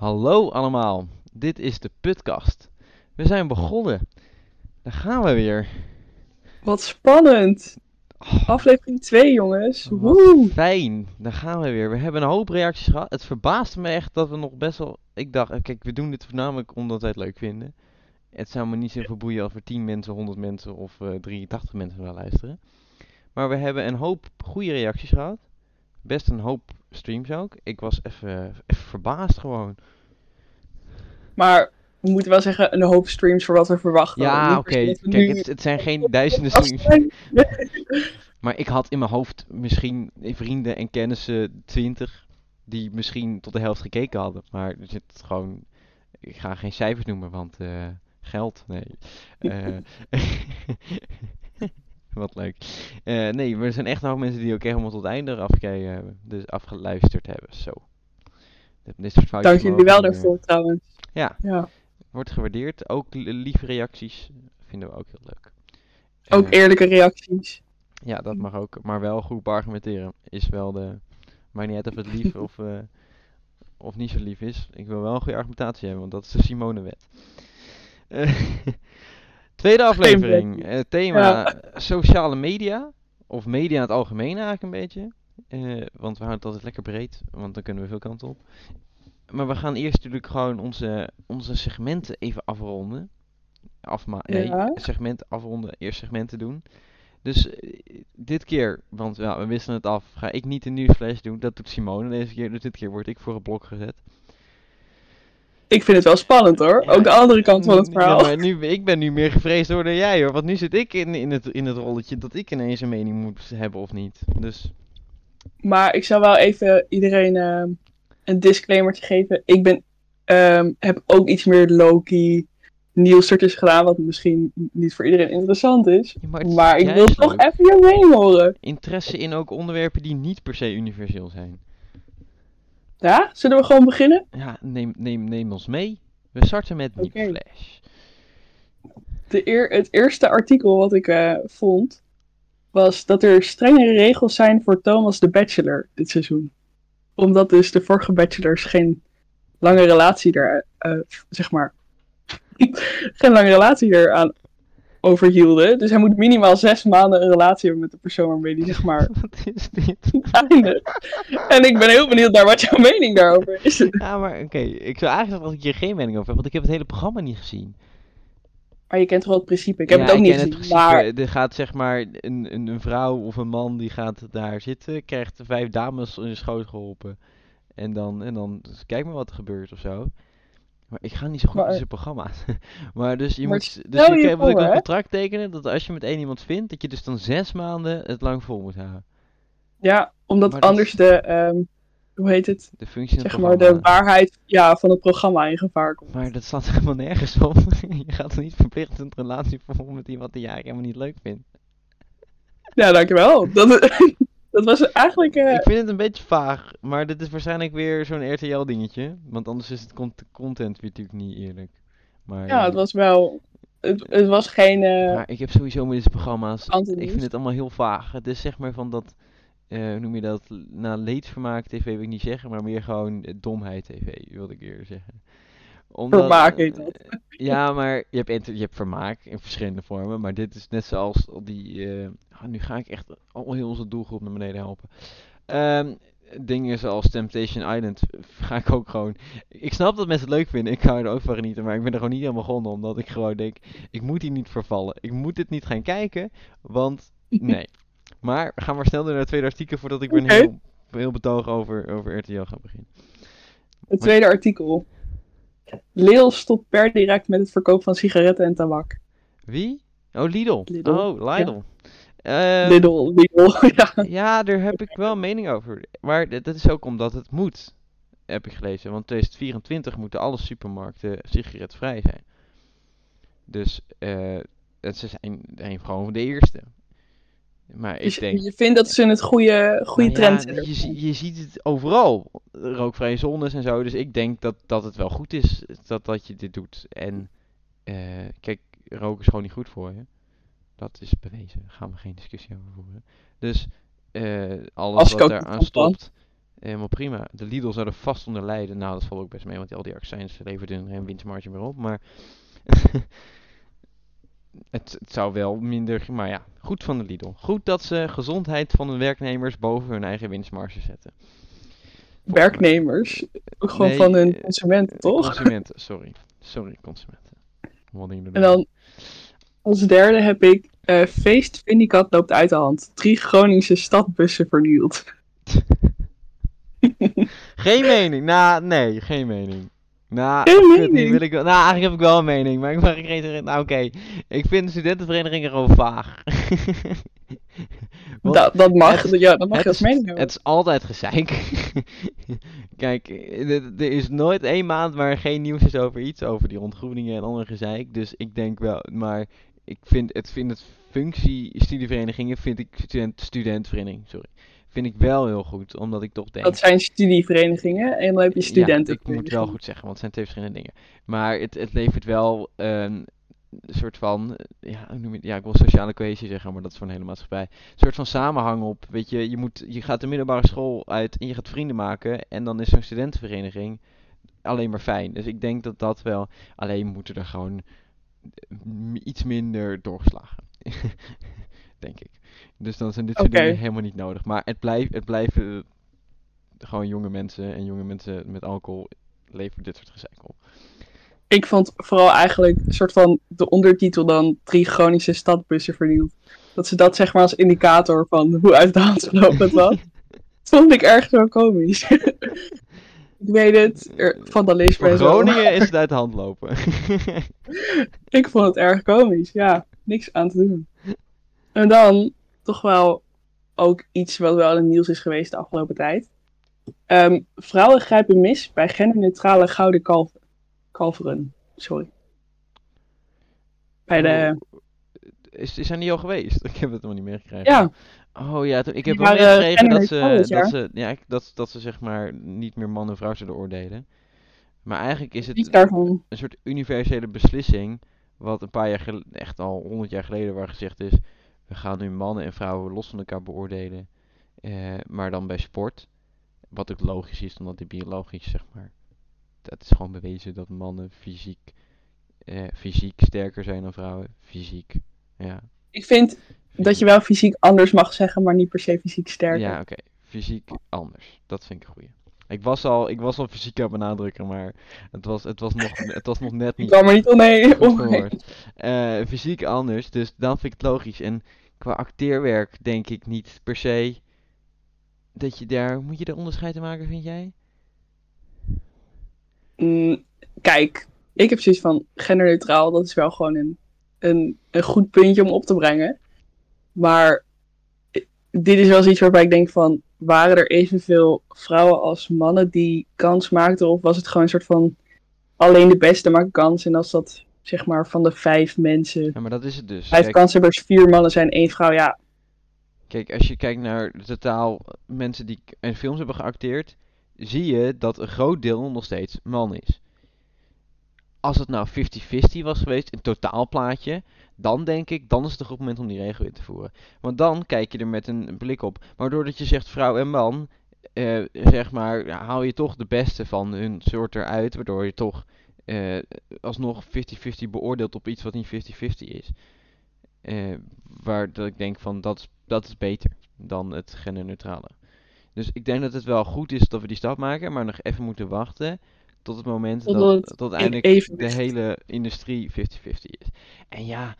Hallo allemaal, dit is de Putkast. We zijn begonnen. Daar gaan we weer. Wat spannend. Oh, Aflevering 2, jongens. Woe. fijn, daar gaan we weer. We hebben een hoop reacties gehad. Het verbaasde me echt dat we nog best wel... Ik dacht, eh, kijk, we doen dit voornamelijk omdat wij het leuk vinden. Het zou me niet zoveel boeien als er 10 mensen, 100 mensen of eh 83 mensen naar luisteren. Maar we hebben een hoop goede reacties gehad. Best een hoop streams ook. Ik was even, verbaasd gewoon. Maar we moeten wel zeggen, een hoop streams voor wat we verwachten. Ja, oké. Kijk, nu het, het zijn geen duizenden streams. Maar ik had in mijn hoofd misschien vrienden en kennissen 20 die misschien tot de helft gekeken hadden. Maar er zit gewoon. Ik ga geen cijfers noemen, want eh, geld, nee. Eh, wat leuk. Eh, nee, maar er zijn echt nog mensen die ook helemaal tot het einde afgekeken hebben. Dus afgeluisterd hebben. Zo. Dit, soort Dank jullie wel mogen, eh, daarvoor, trouwens. Ja, Ja. wordt gewaardeerd. Ook li- lieve reacties vinden we ook heel leuk. Ook Eh, eerlijke reacties. Ja, dat mag ook. Maar wel goed argumenteren is wel de... Maakt niet uit of het lief of, of niet zo lief is. Ik wil wel een goede argumentatie hebben, want dat is de Simone-wet. Tweede aflevering. eh, thema sociale media. Of media in het algemeen eigenlijk een beetje. Eh, want we houden het altijd lekker breed, want dan kunnen we veel kanten op. Maar we gaan eerst natuurlijk gewoon onze, onze segmenten even afronden. Afma nee, Ja. segmenten afronden, eerst segmenten doen. Dus eh, dit keer, want ja, we wisselen het af, ga ik niet een nieuwsflash doen. Dat doet Simone deze keer. Dus dit keer word ik voor het blok gezet. Ik vind het wel spannend hoor. Ja, Ook de andere kant van het Ja, verhaal. maar nu, ik ben nu meer gevreesd door dan jij hoor. Want nu zit ik in, in, het, in het rolletje dat ik ineens een mening moet hebben of niet. Dus Maar ik zou wel even iedereen ehm, een disclaimertje geven. Ik ben, ehm, heb ook iets meer Loki nieuwsartikels gedaan, wat misschien niet voor iedereen interessant is. Ja, maar ik wil toch even je mening horen. interesse in ook onderwerpen die niet per se universeel zijn. Ja, zullen we gewoon beginnen? Ja, neem, neem, neem ons mee. We starten met Oké. Nieuwsflash. De eer, het eerste artikel wat ik eh, vond, was dat er strengere regels zijn voor Thomas de Bachelor dit seizoen. Omdat dus de vorige Bachelors geen lange relatie er, eh, zeg maar, geen lange relatie er aan overhielden. Dus hij moet minimaal zes maanden een relatie hebben met de persoon waarmee hij, zeg maar, Wat is dit? En ik ben heel benieuwd naar wat jouw mening daarover is. Ja, maar oké. Ik zou eigenlijk zeggen dat ik hier geen mening over heb, want ik heb het hele programma niet gezien. Maar je kent toch wel het principe? Ik heb Ja, het ook niet ken gezien, principe. maar... Er gaat zeg maar een, een, een vrouw of een man die gaat daar zitten, krijgt vijf dames in de schoot geholpen. En dan, en dan dus kijk maar wat er gebeurt of zo. Maar ik ga niet zo goed Maar- in zijn programma's. maar dus je Maar moet, dus je heb- ik voor, een contract tekenen dat als je met één iemand vindt, dat je dus dan zes maanden het lang vol moet houden. Ja, omdat Maar anders is- de, ehm, hoe heet het? De functie Zeg maar de waarheid ja, van het programma in gevaar komt. Maar dat staat helemaal nergens op. je gaat er niet verplicht een relatie vormen met iemand die je eigenlijk helemaal niet leuk vindt. Ja, dankjewel. Dat, dat was eigenlijk... eh, Ik vind het een beetje vaag, maar dit is waarschijnlijk weer zo'n RTL dingetje. Want anders is het cont- content weer natuurlijk niet eerlijk. Maar, ja, het was wel... Het, het was geen... eh maar ik heb sowieso met deze programma's, ik vind het allemaal heel vaag. Het is zeg maar van dat, eh, hoe noem je dat, na leedvermaak tv wil ik niet zeggen, maar meer gewoon domheid tv, wilde ik eerder zeggen. Omdat, Vermaak heet dat. eh, Ja, maar je hebt, je hebt vermaak in verschillende vormen, maar dit is net zoals al die, eh, ah, nu ga ik echt al heel onze doelgroep naar beneden helpen. Ehm, dingen zoals Temptation Island eh, ga ik ook gewoon. Ik snap dat mensen het leuk vinden. Ik ga er ook van genieten. Maar ik ben er gewoon niet helemaal begonnen. Omdat ik gewoon denk. Ik moet hier niet vervallen. Ik moet dit niet gaan kijken. Want nee. Maar we gaan maar snel door naar het tweede artikel. Voordat ik weer heel, heel betoog over, over RTL ga beginnen. Het tweede artikel. Lidl stopt per direct met het verkoop van sigaretten en tabak. Wie? Oh, Lidl. Lidl, Oh, Lidl. Ehm, Lidl, Lidl, ja. Ja, daar heb ik wel mening over. Maar dat is ook omdat het moet, heb ik gelezen. Want 2024 moeten alle supermarkten sigaretvrij zijn. Dus eh, ze zijn, zijn gewoon de eerste. Maar ik Dus denk... je vindt dat ze het goede, goede nou trend ja, je, je ziet het overal. Rookvrije zones en zo. Dus ik denk dat, dat het wel goed is dat, dat je dit doet. En eh, kijk, roken is gewoon niet goed voor je. Dat is bewezen. Daar gaan we geen discussie over voeren. Dus eh, alles Als ik wat daar aan stopt, Helemaal prima. De Lidl zou er vast onder lijden. Nou, dat valt ook best mee, want al die accijns leverden geen winstmarge meer op. Maar het, het zou wel minder... Maar ja, goed van de Lidl. Goed dat ze gezondheid van hun werknemers boven hun eigen winstmarge zetten. Werknemers. Ook gewoon Nee, van hun eh, consumenten, toch? Consumenten, sorry. Sorry, consumenten. En dan als derde heb ik eh Feest Vindicat loopt uit de hand. Drie Groningse stadbussen vernield. Geen mening. Nou, nee, geen mening. Nou, wil ik wel. Nou, eigenlijk heb ik wel een mening, maar ik mag geen. Nou, oké. Ik vind de studentenverenigingen gewoon vaag. Dat, dat mag, het- ja, dat mag je als is- mening hebben. Het is altijd gezeik. Kijk, er is nooit één maand waar er geen nieuws is over iets, over die ontgroeningen en andere gezeik. Dus ik denk wel, maar ik vind het, vind het functie studieverenigingen, vind ik student, studentvereniging, sorry, vind ik wel heel goed, omdat ik toch denk. Dat zijn studieverenigingen en dan heb je Ja, studenten. ik moet wel goed zeggen, want het zijn twee verschillende dingen. Maar het, het levert wel een soort van, eh, ja, noem het? ja, ik wil sociale cohesie zeggen, maar dat is voor een hele maatschappij. Een soort van samenhang op, weet je, je, moet, je gaat de middelbare school uit en je gaat vrienden maken en dan is zo'n studentenvereniging alleen maar fijn. Dus ik denk dat dat wel, alleen moeten er gewoon m- iets minder doorgeslagen. denk ik. Dus dan zijn dit soort dingen helemaal niet nodig. Maar het, blijft het blijven gewoon jonge mensen en jonge mensen met alcohol leveren dit soort gezeik op. Ik vond vooral eigenlijk een soort van de ondertitel dan drie Groningse stadbussen vernield. Dat ze dat zeg maar als indicator van hoe uit de hand gelopen het was. vond ik erg zo komisch. ik weet het, er, van de Voor. Groningen is het uit de hand lopen. Ik vond het erg komisch, ja. Niks aan te doen. En dan toch wel ook iets wat wel in het nieuws is geweest de afgelopen tijd. Ehm, vrouwen grijpen mis bij genderneutrale gouden kalf kalveren. Sorry. Bij de... Is, is hij niet al geweest? Ik heb het nog niet meegekregen. Ja, Oh ja, ik heb wel meegekregen dat ze, dat, ze, ja, dat, dat ze zeg maar niet meer man en vrouw zullen oordelen. Maar eigenlijk is het daarvan. een soort universele beslissing, wat een paar jaar geleden, echt al honderd jaar geleden, waar gezegd is, we gaan nu mannen en vrouwen los van elkaar beoordelen, eh, maar dan bij sport. Wat ook logisch is, omdat die biologisch, zeg maar, het is gewoon bewezen dat mannen fysiek, eh, fysiek sterker zijn dan vrouwen. Fysiek, ja. Ik vind dat je wel fysiek anders mag zeggen, maar niet per se fysiek sterker. Ja, oké. Fysiek anders. Dat vind ik een goeie. Ik was al, ik was al fysiek aan benadrukken, maar het was, het was, nog, het was nog net Ik niet kwam er niet omheen. verwoord. Eh, fysiek anders, dus dan vind ik het logisch. En qua acteerwerk denk ik niet per se dat je daar, moet je daar onderscheid in maken, vind jij? Mm, kijk, ik heb zoiets van genderneutraal, dat is wel gewoon een, een, een goed puntje om op te brengen. Maar i- dit is wel iets waarbij ik denk van, waren er evenveel vrouwen als mannen die kans maakten? Of was het gewoon een soort van, alleen de beste maken kans? En als dat, zeg maar, van de vijf mensen, Ja, maar dat is het dus. vijf Kijk, kanshebbers, vier mannen zijn, één vrouw, ja. Kijk, als je kijkt naar totaal mensen die in films hebben geacteerd, zie je dat een groot deel nog steeds man is. Als het nou 50-50 was geweest, een totaalplaatje, dan denk ik, dan is het een goed moment om die regel in te voeren. Want dan kijk je er met een blik op. Maar doordat je zegt vrouw en man, eh, zeg maar, haal je toch de beste van hun soort eruit, waardoor je toch eh, alsnog 50-50 beoordeelt op iets wat niet 50-50 is. Eh, waar dat ik denk van, dat, dat is beter dan het genderneutrale. Dus ik denk dat het wel goed is dat we die stap maken, maar nog even moeten wachten tot het moment dat, dat in eindelijk de hele industrie 50-50 is. En ja,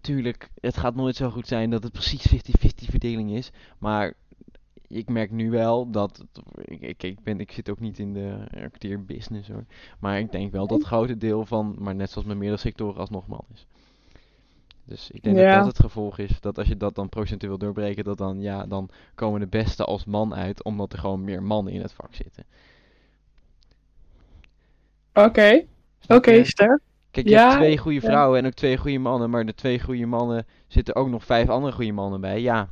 tuurlijk, het gaat nooit zo goed zijn dat het precies 50-50 verdeling is, maar ik merk nu wel dat, ik, ik, ben, ik zit ook niet in de acteerbusiness hoor, maar ik denk wel dat het grote deel van, maar net zoals met meerdere sectoren, alsnog man is. Dus ik denk dat dat het gevolg is, dat als je dat dan procentueel doorbreken, dat dan, ja, dan komen de beste als man uit, omdat er gewoon meer mannen in het vak zitten. Oké, oké, sterk. Kijk, je Ja, hebt twee goede ja. vrouwen en ook twee goede mannen, maar de twee goede mannen zitten ook nog vijf andere goede mannen bij. Ja,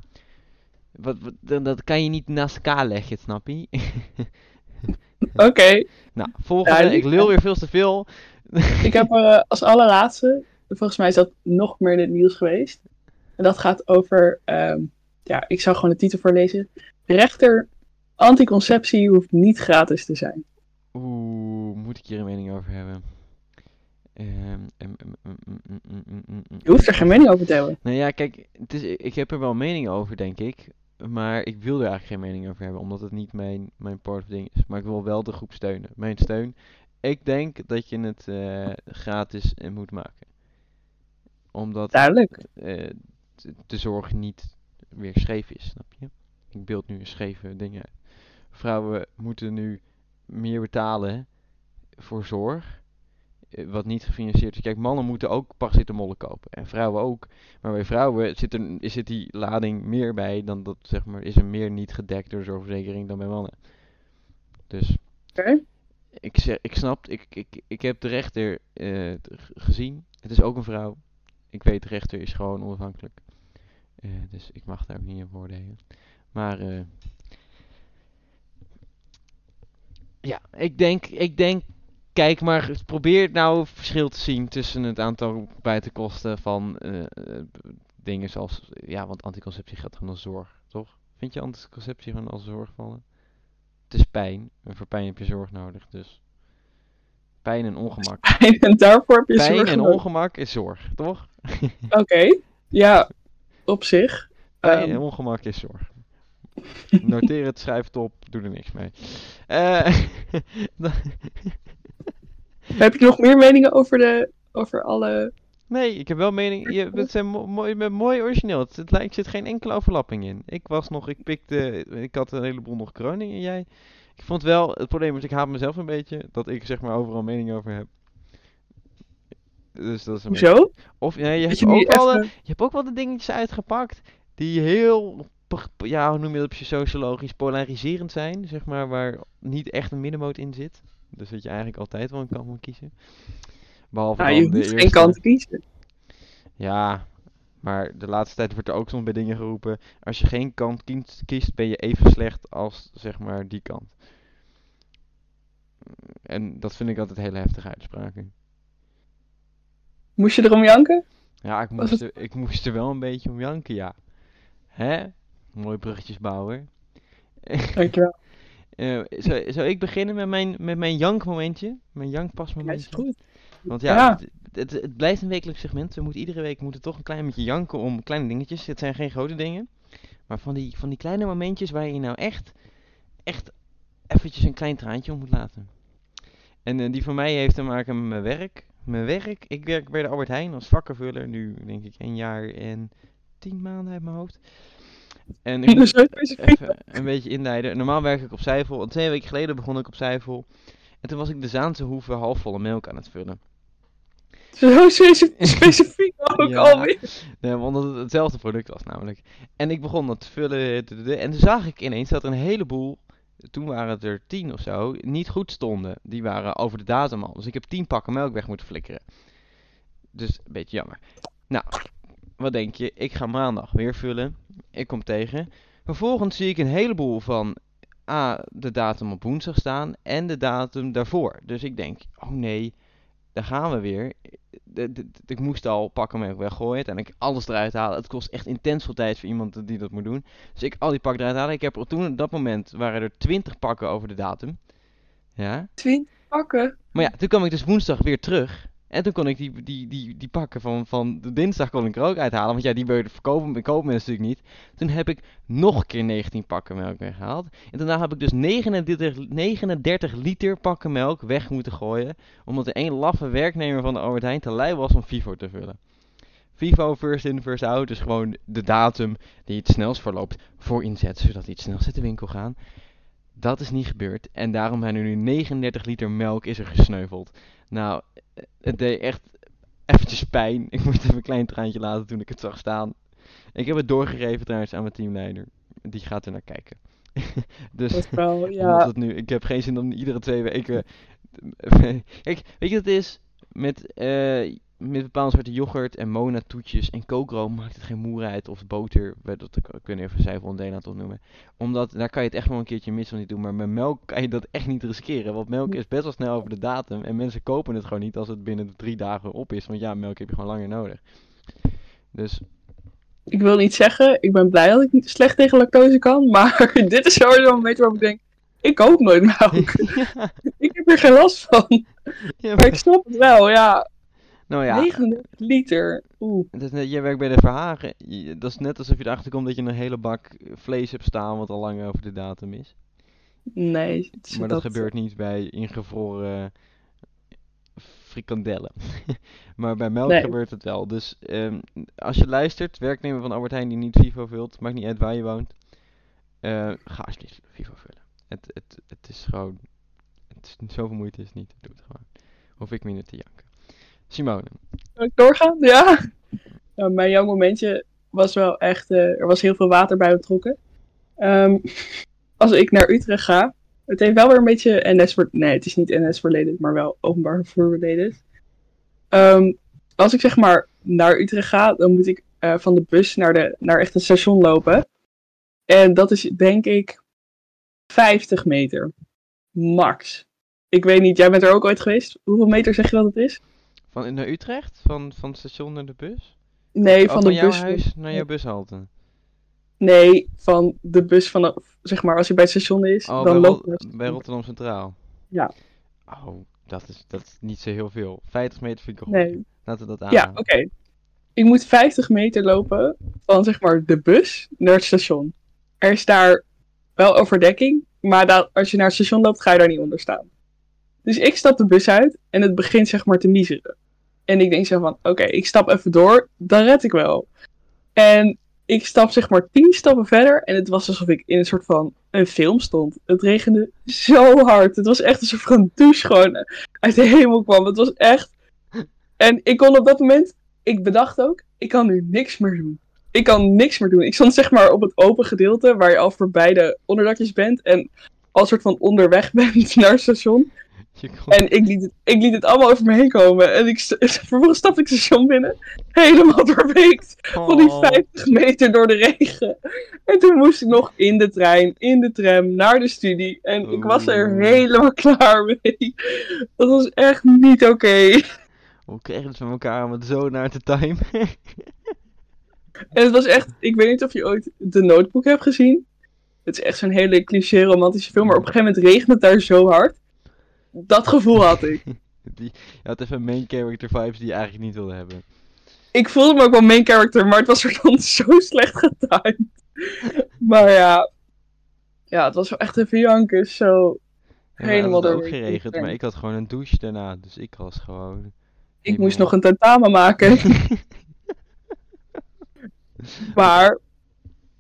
wat, dat kan je niet naast elkaar leggen, snap je? Oké, nou, volgende, ik lul weer veel te veel. Ik heb eh, als allerlaatste, volgens mij is dat nog meer in het nieuws geweest. En dat gaat over, ehm, ja, ik zou gewoon de titel voorlezen. Rechter Anticonceptie hoeft niet gratis te zijn. Oeh, moet ik hier een mening over hebben? Je hoeft er geen mening over te hebben. Nou ja, kijk, het is, ik heb er wel mening over, denk ik. Maar ik wil er eigenlijk geen mening over hebben, omdat het niet mijn, mijn part of ding is. Maar ik wil wel de groep steunen. Mijn steun. Ik denk dat je het uh, gratis eh, moet maken. Omdat Duidelijk. Uh, de zorg niet weer scheef is, snap je? Ik beeld nu een scheve dingen. Vrouwen moeten nu meer betalen voor zorg, eh, wat niet gefinancierd is. Kijk, mannen moeten ook paracetamol kopen en vrouwen ook. Maar bij vrouwen zit, er, zit die lading meer bij dan dat, zeg maar, is er meer niet gedekt door de zorgverzekering dan bij mannen. Dus Oké. ik, zeg, ik snap, ik, ik, ik heb de rechter eh, gezien. Het is ook een vrouw. Ik weet, de rechter is gewoon onafhankelijk. Eh, dus ik mag daar ook niet op oordelen. Maar ja, ik denk, ik denk, kijk maar, probeer nou verschil te zien tussen het aantal buitenkosten van eh, eh, dingen zoals, ja, want anticonceptie gaat gewoon als zorg, toch? Vind je anticonceptie gewoon als zorg vallen? Het is pijn, en voor pijn heb je zorg nodig, dus pijn en ongemak. En daarvoor heb je Pijn zorg en nodig. ongemak is zorg, toch? Oké. Ja, op zich. Pijn Ehm, en ongemak is zorg. Noteer het, schrijf het op, doe er niks mee. Eh, heb je nog meer meningen over, de, over alle... nee, ik heb wel mening. Je, het zijn mo- mooi, je bent mooi origineel. Het, het lijkt, zit geen enkele overlapping in. Ik was nog, ik pikte, ik had een heleboel nog Groningen en jij. Ik vond wel, het probleem is, ik haat mezelf een beetje, dat ik zeg maar overal mening over heb. Dus dat is een beetje- Hoezo? Of ja, je hebt ook wel de. Je hebt ook wel de dingetjes uitgepakt die heel, ja, hoe noem je dat op je sociologisch, polariserend zijn, zeg maar, waar niet echt een middenmoot in zit. Dus dat je eigenlijk altijd wel een kant moet kiezen. Behalve Nou, je hoeft geen eerste. kant kiezen. Ja, maar de laatste tijd wordt er ook soms bij dingen geroepen, als je geen kant kiest, ben je even slecht als, zeg maar, die kant. En dat vind ik altijd hele heftige uitspraken. Moest je erom janken? Ja, ik moest, er, ik moest er wel een beetje om janken, ja. Hè? Mooi bruggetjesbouwer. Dankjewel. Eh zou, zou ik beginnen met mijn, met mijn jankmomentje? Mijn Ja, is jankpasmomentje? goed. Want ja, Ja. Het, het, het blijft een wekelijks segment. We moeten iedere week moeten toch een klein beetje janken om kleine dingetjes. Het zijn geen grote dingen. Maar van die, van die kleine momentjes waar je nou echt, echt eventjes een klein traantje om moet laten. En eh, die van mij heeft te maken met mijn werk. Mijn werk, ik werk bij de Albert Heijn als vakkenvuller. Nu denk ik een jaar en tien maanden uit mijn hoofd. En ik moet even een beetje inleiden. Normaal werk ik op Zijvel. En twee weken geleden begon ik op Zijvel. En toen was ik de Zaanse hoeve halfvolle melk aan het vullen. Zo speci- specifiek ook Ja. alweer. Nee, omdat het hetzelfde product was namelijk. En ik begon dat te vullen. En toen zag ik ineens dat er een heleboel, toen waren het er tien of zo, niet goed stonden. Die waren over de datum al. Dus ik heb tien pakken melk weg moeten flikkeren. Dus een beetje jammer. Nou, wat denk je? Ik ga maandag weer vullen. Ik kom tegen. Vervolgens zie ik een heleboel van A, de datum op woensdag staan en de datum daarvoor. Dus ik denk, oh nee, daar gaan we weer. De- de- de- ik moest al pakken melk weggooien en ik alles eruit halen. Het kost echt intens veel tijd voor iemand die dat moet doen. Dus ik al die pakken eruit halen. Ik heb er toen op dat moment waren er 20 pakken over de datum. Ja. Twintig pakken. Maar ja, toen kwam ik dus woensdag weer terug. En toen kon ik die, die, die, die pakken van, van de dinsdag kon ik er ook uithalen. Want ja, die je verkopen, koop me natuurlijk niet. Toen heb ik nog een keer 19 pakken melk weggehaald. En daarna heb ik dus 39, 39 liter pakken melk weg moeten gooien. Omdat er één laffe werknemer van de Albert Heijn te lui was om Vivo te vullen. Vivo first in, first out. Dus gewoon de datum die het snelst verloopt voor inzet. Zodat die het snelst uit de winkel gaan. Dat is niet gebeurd. En daarom zijn er nu 39 liter melk is er gesneuveld. Nou, eh, het deed echt eventjes pijn. Ik moest even een klein traantje laten toen ik het zag staan. Ik heb het doorgegeven trouwens aan mijn teamleider. Die gaat er naar kijken. dus wel, ja. nu, ik heb geen zin om iedere twee weken. Kijk, weet je wat het is? Met, eh, met bepaalde soorten yoghurt en mona toetjes en kookroom maakt het geen moer uit of boter. Dat niet even cijferondelen aan het opnoemen. Omdat daar kan je het echt wel een keertje mis van niet doen. Maar met melk kan je dat echt niet riskeren. Want melk is best wel snel over de datum. En mensen kopen het gewoon niet als het binnen drie dagen op is. Want ja, melk heb je gewoon langer nodig. Dus ik wil niet zeggen, ik ben blij dat ik niet slecht tegen lactose kan, maar dit is sowieso een moment waarop ik denk, ik koop nooit melk. ik heb er geen last van. Ja, Maar ik snap het wel, ja. Nou ja, 39 liter. Oeh. is net, je werkt bij de Verhagen. Dat is net alsof je erachter komt dat je een hele bak vlees hebt staan wat al lang over de datum is. Nee. het- Maar dat, gebeurt niet bij ingevroren frikandellen. maar bij melk Nee. gebeurt het wel. Dus ehm, als je luistert, werknemer van Albert Heijn die niet Vivo vult, maakt niet uit waar je woont. eh, ga alsjeblieft Vivo vullen. Het, het, het is gewoon, het is zoveel moeite is het niet. Doe het gewoon. Hoef ik minder te janken. Simone. Kan ik doorgaan? Ja. Nou, mijn jouw momentje was wel echt, eh, er was heel veel water bij betrokken. Ehm, als ik naar Utrecht ga, het heeft wel weer een beetje NS voor, nee, het is niet NS related, maar wel openbaar vervoer related. Ehm, als ik zeg maar naar Utrecht ga, dan moet ik eh, van de bus naar, de, naar echt het station lopen. En dat is denk ik 50 meter. Max. Ik weet niet, jij bent er ook ooit geweest. Hoeveel meter zeg je dat het is? Van naar Utrecht? Van, van het station naar de bus? Nee, van, van de jouw bus. huis naar jouw bushalte? Nee, van de bus vanaf, zeg maar, als hij bij het station is, Oh, dan bij, loopt Rot- bij Rotterdam Centraal? Ja. Oh, dat is, dat is niet zo heel veel. 50 meter vind ik goed. Nee. Laten we dat Ja, aanhouden. oké. Ik moet 50 meter lopen van, zeg maar, de bus naar het station. Er is daar wel overdekking, maar als je naar het station loopt, ga je daar niet onder staan. Dus ik stap de bus uit en het begint, zeg maar, te miseren. En ik denk zo van, oké, ik stap even door, dan red ik wel. En ik stap, zeg maar, 10 stappen verder en het was alsof ik in een soort van een film stond. Het regende zo hard. Het was echt alsof er een douche gewoon uit de hemel kwam. Het was echt... En ik kon op dat moment... Ik bedacht ook, ik kan nu niks meer doen. Ik kan niks meer doen. Ik stond zeg maar op het open gedeelte waar je al voorbij de onderdakjes bent. En al soort van onderweg bent naar het station. En ik liet het, ik liet het allemaal over me heen komen. En ik, vervolgens stapte ik het station binnen. Helemaal doorweekt. Van die Oh. 50 meter door de regen. En toen moest ik nog in de trein, in de tram, naar de studie. En ik was er helemaal klaar mee. Dat was echt niet oké. Hoe kreeg je het van elkaar om het zo naar te timen? En het was echt, ik weet niet of je ooit de notebook hebt gezien. Het is echt zo'n hele cliché romantische film, maar op een gegeven moment regent het daar zo hard. Dat gevoel had ik. die, je had even main character vibes die je eigenlijk niet wilde hebben. Ik voelde me ook wel main character, maar het was er dan zo slecht getimed. Maar ja, ja, het was wel echt even janken, zo. Ja, Helemaal had ook tram. maar ik had gewoon een douche daarna. Dus ik was gewoon... Ik moest nog een tentamen maken. Maar,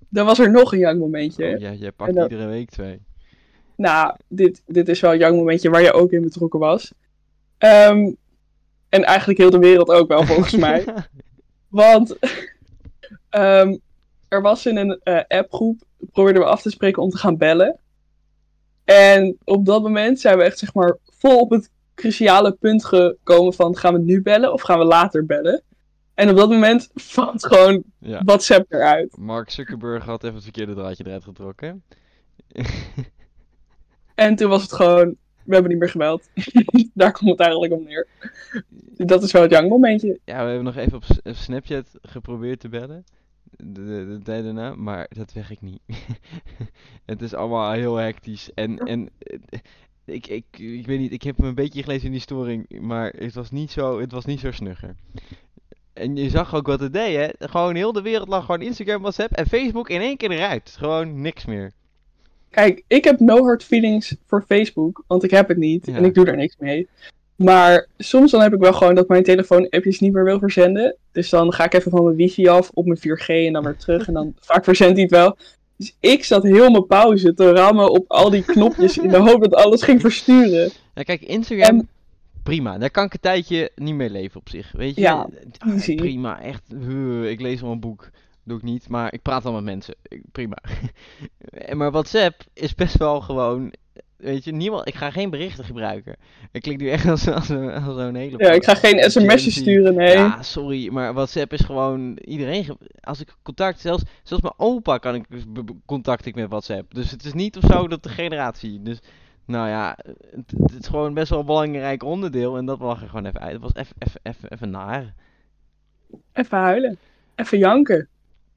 dan was er nog een jankmomentje. Oh, ja, jij pakt iedere week twee. Nou, dit, dit is wel een jankmomentje waar je ook in betrokken was. Ehm, en eigenlijk heel de wereld ook wel, volgens mij. Want ehm, er was in een eh, appgroep, probeerden we af te spreken om te gaan bellen. En op dat moment zijn we echt zeg maar vol op het cruciale punt gekomen van gaan we nu bellen of gaan we later bellen? En op dat moment valt gewoon ja. WhatsApp eruit. Mark Zuckerberg had even het verkeerde draadje eruit getrokken. En toen was het gewoon, we hebben niet meer gebeld. Daar komt het eigenlijk om neer. Dat is wel het jankmomentje. Ja, we hebben nog even op Snapchat geprobeerd te bellen. De, de, daarna, maar dat werkt niet. het is allemaal heel hectisch. En, en eh, ik, ik, ik weet niet, ik heb me een beetje gelezen in die storing, maar het was niet zo, het was niet zo snugger. En je zag ook wat het deed, hè? Gewoon heel de wereld lag gewoon Instagram, WhatsApp en Facebook in één keer eruit. Gewoon niks meer. Kijk, ik heb no hard feelings voor Facebook, want ik heb het niet Ja. en ik doe daar niks mee. Maar soms dan heb ik wel gewoon dat mijn telefoon appjes niet meer wil verzenden. Dus dan ga ik even van mijn wifi af op mijn 4G en dan weer terug. En dan vaak verzendt hij het wel. Dus ik zat heel mijn pauze te rammen op al die knopjes in de hoop dat alles ging versturen. Ja, kijk, Instagram, En- prima. Daar kan ik een tijdje niet mee leven op zich. Weet je? Ja, Ah, easy. Prima, echt. huh, ik lees wel een boek. Doe ik niet, maar ik praat al met mensen. Ik- Prima. En maar WhatsApp is best wel gewoon. Weet je, niemand. Ik ga geen berichten gebruiken. Ik klik nu echt als, als, een- als zo'n hele. Ja, ik ga geen sms'jes sturen, nee. Ja, sorry, maar WhatsApp is gewoon iedereen. Als ik contact, zelfs, zelfs mijn opa kan ik dus contact ik met WhatsApp. Dus het is niet of zo dat de generatie. Dus nou ja, het, het is gewoon best wel een belangrijk onderdeel en dat lag er gewoon even uit. Het was even, even, even, even naar. Even huilen. Even janken.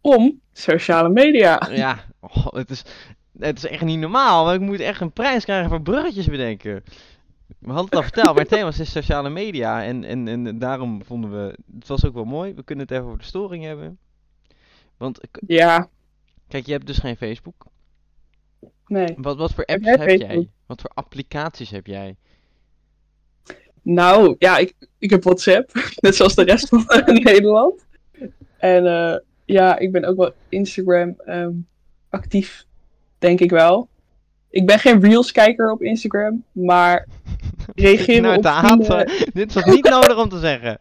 Om sociale media. Ja, oh, het, is, het is echt niet normaal. Ik moet echt een prijs krijgen voor bruggetjes bedenken. We hadden het al verteld, maar het thema is sociale media. En, en, en daarom vonden we, het was ook wel mooi. We kunnen het even over de storing hebben. Want, Ja, kijk, je hebt dus geen Facebook. nee. Wat, wat voor apps heb jij? Wat voor applicaties heb jij? Nou, ja, ik, ik heb WhatsApp, net zoals de rest van Nederland. En eh, ja, ik ben ook wel Instagram ehm, actief, denk ik wel. Ik ben geen Reels-kijker op Instagram, maar reageren nou op vrienden- haten. Dit was niet nodig om te zeggen.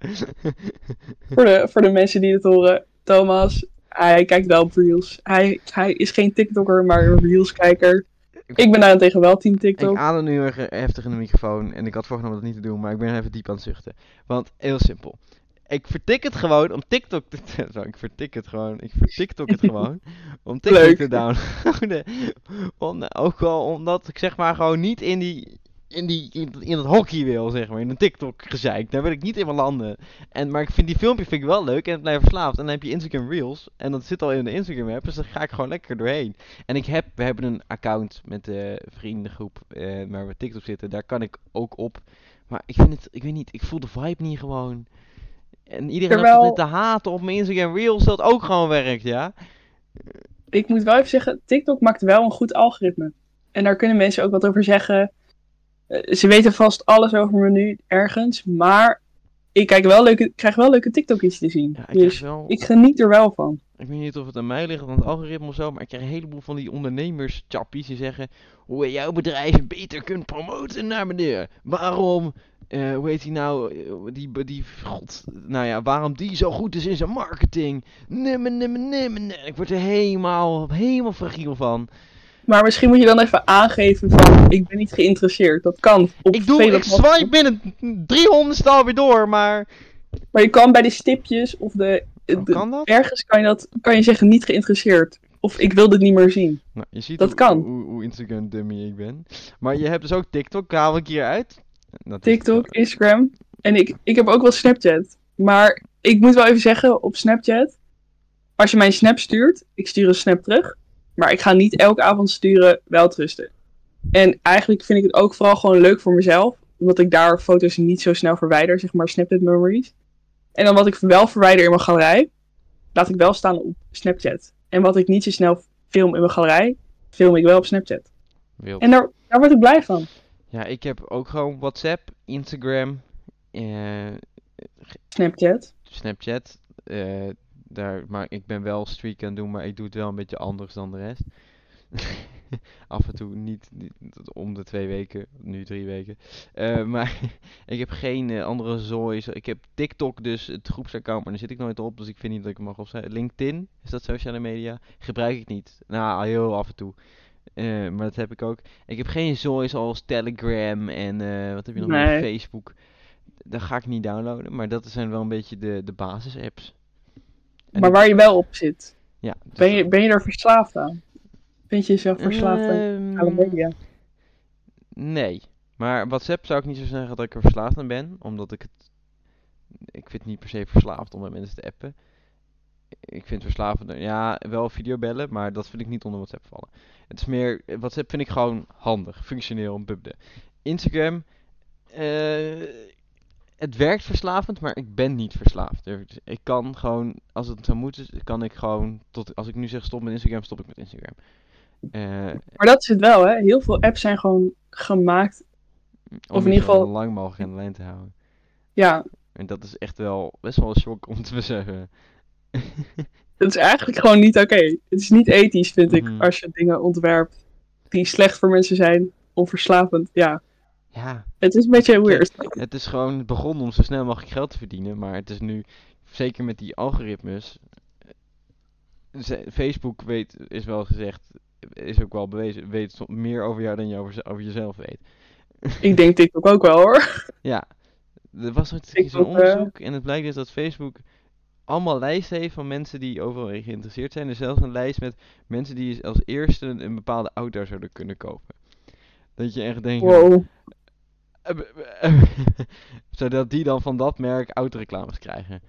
voor, de, voor de mensen die het horen, Thomas, hij kijkt wel op Reels. Hij, hij is geen TikToker, maar een Reels-kijker. Ik ben daarentegen wel team Ik TikTok. adem nu erg heftig in de microfoon en ik had voorgenomen dat niet te doen, maar ik ben even diep aan het zuchten. Want heel simpel. Ik vertik het gewoon om TikTok te... Zo, ik vertik het gewoon. Ik vertiktok het gewoon om TikTok Leuk. te downloaden. om, ook al omdat ik zeg maar gewoon niet in die... In, die, in, in het hockey wil, zeg maar. In een TikTok gezeik. Daar wil ik niet in mijn landen. En, maar ik vind die filmpje vind ik wel leuk en het blijft verslaafd. En dan heb je Instagram Reels. En dat zit al in de Instagram app. Dus daar ga ik gewoon lekker doorheen. En ik heb, we hebben een account met de vriendengroep eh, waar we TikTok zitten. Daar kan ik ook op. Maar ik vind het, ik weet niet, ik voel de vibe niet gewoon. En iedereen Terwijl- dit te haten op mijn Instagram Reels dat ook gewoon werkt, ja. Ik moet wel even zeggen, TikTok maakt wel een goed algoritme. En daar kunnen mensen ook wat over zeggen. Eh, ze weten vast alles over me nu ergens, maar ik kijk wel leuke, krijg wel leuke TikTokjes te zien. ja ik, dus wel, ik geniet er wel van. ik weet niet of het aan mij ligt of aan het algoritme of zo, maar ik krijg een heleboel van die ondernemers chappies die zeggen hoe je jouw bedrijf beter kunt promoten naar beneden. Waarom, eh, hoe heet die nou, eh, die, die, god, nou ja, waarom die zo goed is in zijn marketing. Nee, nee, nee. Ik word er helemaal, helemaal fragiel van. Maar misschien moet je dan even aangeven van, ik ben niet geïnteresseerd. Dat kan. Op Ik doe, ik swipe binnen 300 alweer door, maar... Maar je kan bij de stipjes of de, de- kan dat? ergens kan je, dat, kan je zeggen niet geïnteresseerd. Of ik wil dit niet meer zien. Nou, je ziet Dat hoe, kan. Hoe, hoe Instagram dummy ik ben. Maar je hebt dus ook TikTok, haal ik hier uit. Dat is- TikTok, Instagram. En ik, ik heb ook wel Snapchat. Maar ik moet wel even zeggen, op Snapchat, als je mij een snap stuurt, ik stuur een snap terug. Maar ik ga niet elke avond sturen, wel trusten. En eigenlijk vind ik het ook vooral gewoon leuk voor mezelf. Omdat ik daar foto's niet zo snel verwijder, zeg maar Snapchat memories. En dan wat ik wel verwijder in mijn galerij, laat ik wel staan op Snapchat. En wat ik niet zo snel film in mijn galerij, film ik wel op Snapchat. Wild. En daar, daar word ik blij van. Ja, ik heb ook gewoon WhatsApp, Instagram, eh, Snapchat. Snapchat. eh, daar, maar ik ben wel streak aan het doen, maar ik doe het wel een beetje anders dan de rest. Af en toe niet, niet om de twee weken, nu drie weken. Eh, maar ik heb geen andere zooi. Ik heb TikTok dus, het groepsaccount, maar daar zit ik nooit op, dus ik vind niet dat ik hem mag opzetten. LinkedIn, is dat sociale media? Gebruik ik niet. Nou, heel af en toe. Eh, maar dat heb ik ook. Ik heb geen zooi zoals Telegram en eh, wat heb je nog meer? Facebook. Dat ga ik niet downloaden, maar dat zijn wel een beetje de, de basis-apps. En Maar waar je wel op zit. Ja, dus Ben je, ben je er verslaafd aan? Vind je jezelf verslaafd aan Ehm, sociale media? Nee. Maar WhatsApp zou ik niet zo zeggen dat ik er verslaafd aan ben. Omdat ik het... Ik vind het niet per se verslaafd om met mensen te appen. Ik vind verslavend... Ja, wel videobellen, maar dat vind ik niet onder WhatsApp vallen. Het is meer... WhatsApp vind ik gewoon handig, functioneel, een bubde. Instagram... eh, het werkt verslavend, maar ik ben niet verslaafd. Er- Ik kan gewoon, als het zou moeten, kan ik gewoon tot, als ik nu zeg stop met Instagram, stop ik met Instagram. Eh, Maar dat is het wel, hè? Heel veel apps zijn gewoon gemaakt. Om Of in ieder zo geval- lang mogelijk in de lijn te houden. Ja, En dat is echt wel best wel een shock om te beseffen. dat is eigenlijk gewoon niet oké. Het is niet ethisch, vind ik, Mhm. als je dingen ontwerpt die slecht voor mensen zijn of verslavend. Ja, ja, het is een beetje weird. het is gewoon het begon om zo snel mogelijk geld te verdienen. Maar het is nu, zeker met die algoritmes. eh, Facebook weet, is wel gezegd, is ook wel bewezen, weet meer over jou dan je over, ze- over jezelf weet. Ik denk TikTok ook wel, hoor. Ja, er was zo'n eh, onderzoek en het blijkt dus dat Facebook allemaal lijsten heeft van mensen die overal in geïnteresseerd zijn. Er is zelfs een lijst met mensen die als eerste een, een bepaalde auto zouden kunnen kopen. Dat je echt denkt, Wow. eh, eh, zodat die dan van dat merk autoreclames krijgen.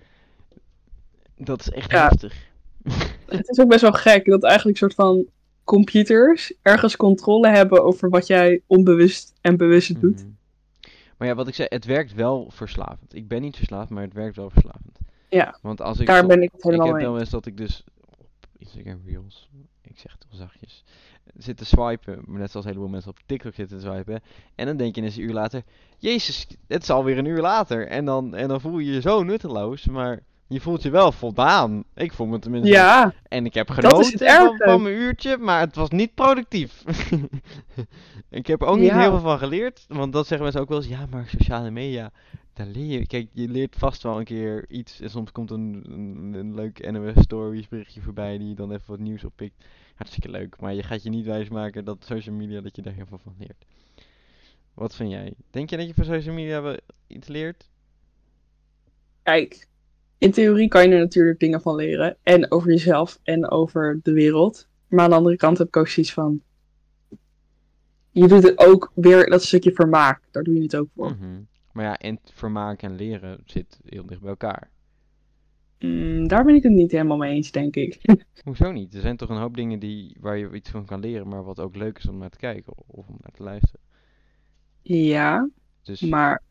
Dat is echt Ja. heftig. Het is ook best wel gek dat eigenlijk soort van computers ergens controle hebben over wat jij onbewust en bewust doet. Mhm. Maar ja, wat ik zei, het werkt wel verslavend. Ik ben niet verslaafd, maar het werkt wel verslavend. Ja, Want als ik Daar ben ik het ik helemaal heb mee wel eens. dat ik dus op Instagram Reels, ik zeg het wel zachtjes, zit te swipen, maar net zoals een heleboel mensen op TikTok zitten te swipen. En dan denk je eens een uur later, jezus, het is alweer een uur later. En dan, en dan voel je je zo nutteloos, maar je voelt je wel voldaan. Ik voel me tenminste Ja, en ik heb genoten van, van mijn uurtje, maar het was niet productief. ik heb er ook niet Ja. heel veel van geleerd, want dat zeggen mensen ook wel eens. Ja, maar sociale media, daar leer je. Kijk, je leert vast wel een keer iets. En soms komt een, een, een leuk NOS Stories berichtje voorbij die je dan even wat nieuws oppikt. Hartstikke leuk, maar je gaat je niet wijsmaken dat social media, dat je daar heel veel van leert. Wat vind jij? Denk je dat je van social media wel iets leert? kijk. In theorie kan je er natuurlijk dingen van leren. En over jezelf en over de wereld. Maar aan de andere kant heb ik ook zoiets van. Je doet het ook weer, dat stukje vermaak. Daar doe je het ook voor. Mhm. Maar ja, en vermaak en leren zit heel dicht bij elkaar. Mm, daar ben ik het niet helemaal mee eens, denk ik. Hoezo niet? Er zijn toch een hoop dingen die, waar je iets van kan leren, maar wat ook leuk is om naar te kijken of om naar te luisteren. ja, Dus maar.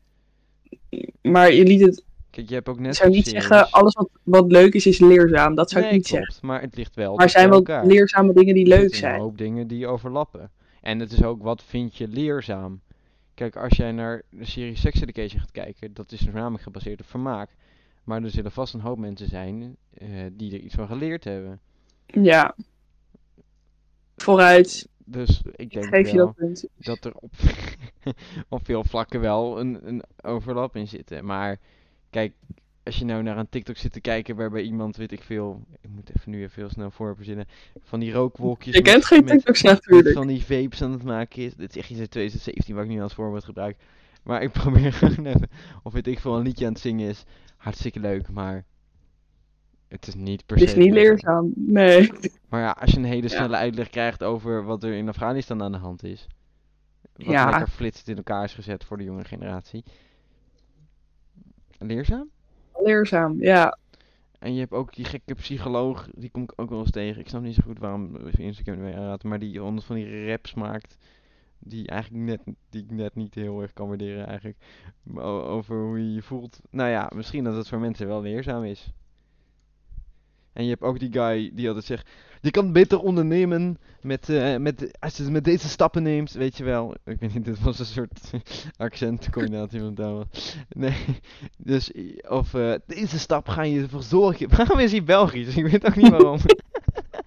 Maar je liet het. kijk, je hebt ook Ik net zou niet zeggen, alles wat, wat leuk is, is leerzaam. Dat zou ik niet zeggen. maar het ligt wel Maar er zijn wel leerzame dingen die Er leuk zitten zijn. een hoop dingen die overlappen. En het is ook, wat vind je leerzaam? Kijk, als jij naar de serie Sex Education gaat kijken, dat is voornamelijk gebaseerd op vermaak. Maar er zullen vast een hoop mensen zijn eh, die er iets van geleerd hebben. Ja. Vooruit. Dus ik denk Geef je dat punt. dat er op, op veel vlakken wel een, een overlap in zit. Maar kijk, als je nou naar een TikTok zit te kijken waarbij iemand, weet ik veel, ik moet even nu even heel snel voor verzinnen, van die rookwolkjes Je met- kent geen TikToks met natuurlijk. van die vapes aan het maken is. Dit is echt iets uit 2017 wat ik nu als voorbeeld gebruik. Maar ik probeer gewoon even, of weet ik veel, een liedje aan het zingen is. Hartstikke leuk, maar het is niet per Het se is niet leerzaam. Nee. maar ja, als je een hele Ja. snelle uitleg krijgt over wat er in Afghanistan aan de hand is. Wat Ja. lekker flitsend in elkaar is gezet voor de jonge generatie. Leerzaam? Leerzaam, ja. En je hebt ook die gekke psycholoog, die kom ik ook wel eens tegen. Ik snap niet zo goed waarom Instagram aanraden, maar die honderd van die raps maakt. Die eigenlijk net, die ik net niet heel erg kan waarderen eigenlijk. Over hoe je je voelt. Nou ja, misschien dat het voor mensen wel leerzaam is. En je hebt ook die guy die altijd zegt, je kan beter ondernemen met, eh, met, als je met deze stappen neemt, weet je wel. Ik weet niet, dit was een soort accentcombinatie van taal. Nee, dus, of eh, deze stap ga je ervoor zorgen. Waarom is hij Belgisch? Ik weet ook niet waarom.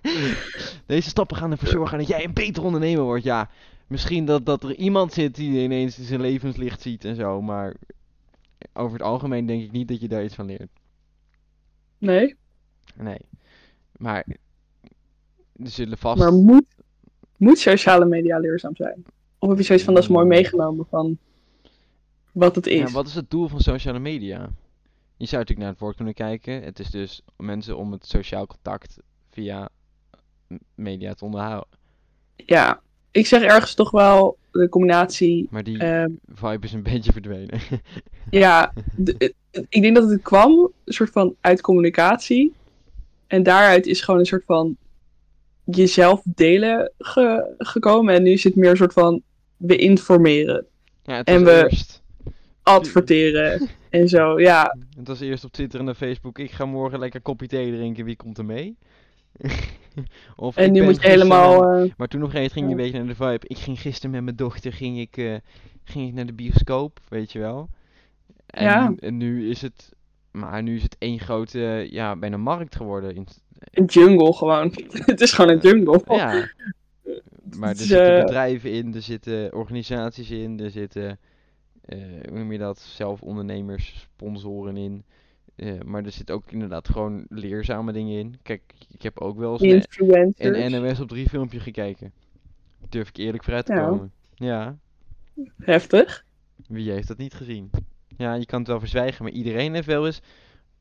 deze stappen gaan ervoor zorgen dat jij een beter ondernemer wordt. Ja, misschien dat, dat er iemand zit die ineens zijn levenslicht ziet en zo, maar over het algemeen denk ik niet dat je daar iets van leert. Nee. Nee. Maar zullen vast. Maar moet, moet sociale media leerzaam zijn? Of heb je zoiets van, dat is mooi Mm. meegenomen van wat het is? Ja, wat is het doel van sociale media? Je zou natuurlijk naar het woord kunnen kijken. Het is dus mensen om het sociaal contact via media te onderhouden. Ja, ik zeg ergens toch wel de combinatie. Maar die ehm, vibe is een beetje verdwenen. ja, ik denk dat het kwam een soort van uit communicatie. En daaruit is gewoon een soort van jezelf delen ge- gekomen. En nu is het meer een soort van we informeren, ja, het En we- eerst. adverteren en zo. Ja, Het was eerst op Twitter en op Facebook. Ik ga morgen lekker koppie thee drinken. Wie komt er mee? of en nu moet je helemaal. eh, Maar toen op een gegeven moment ging je een beetje naar de vibe. Ik ging gisteren met mijn dochter ging ik, eh, ging ik naar de bioscoop, weet je wel. En, Ja. en nu is het, maar nu is het één grote, ja, bijna markt geworden. In, een jungle gewoon. het is gewoon een jungle. ja. Maar er zitten eh, bedrijven in, er zitten organisaties in, er zitten, eh, hoe noem je dat, zelfondernemers, sponsoren in. Eh, maar er zit ook inderdaad gewoon leerzame dingen in. Kijk, ik heb ook wel eens een, NOS op 3 filmpje gekeken. Durf ik eerlijk vooruit te Ja. komen. Ja, Heftig. wie heeft dat niet gezien? Ja, je kan het wel verzwijgen, maar iedereen heeft wel eens...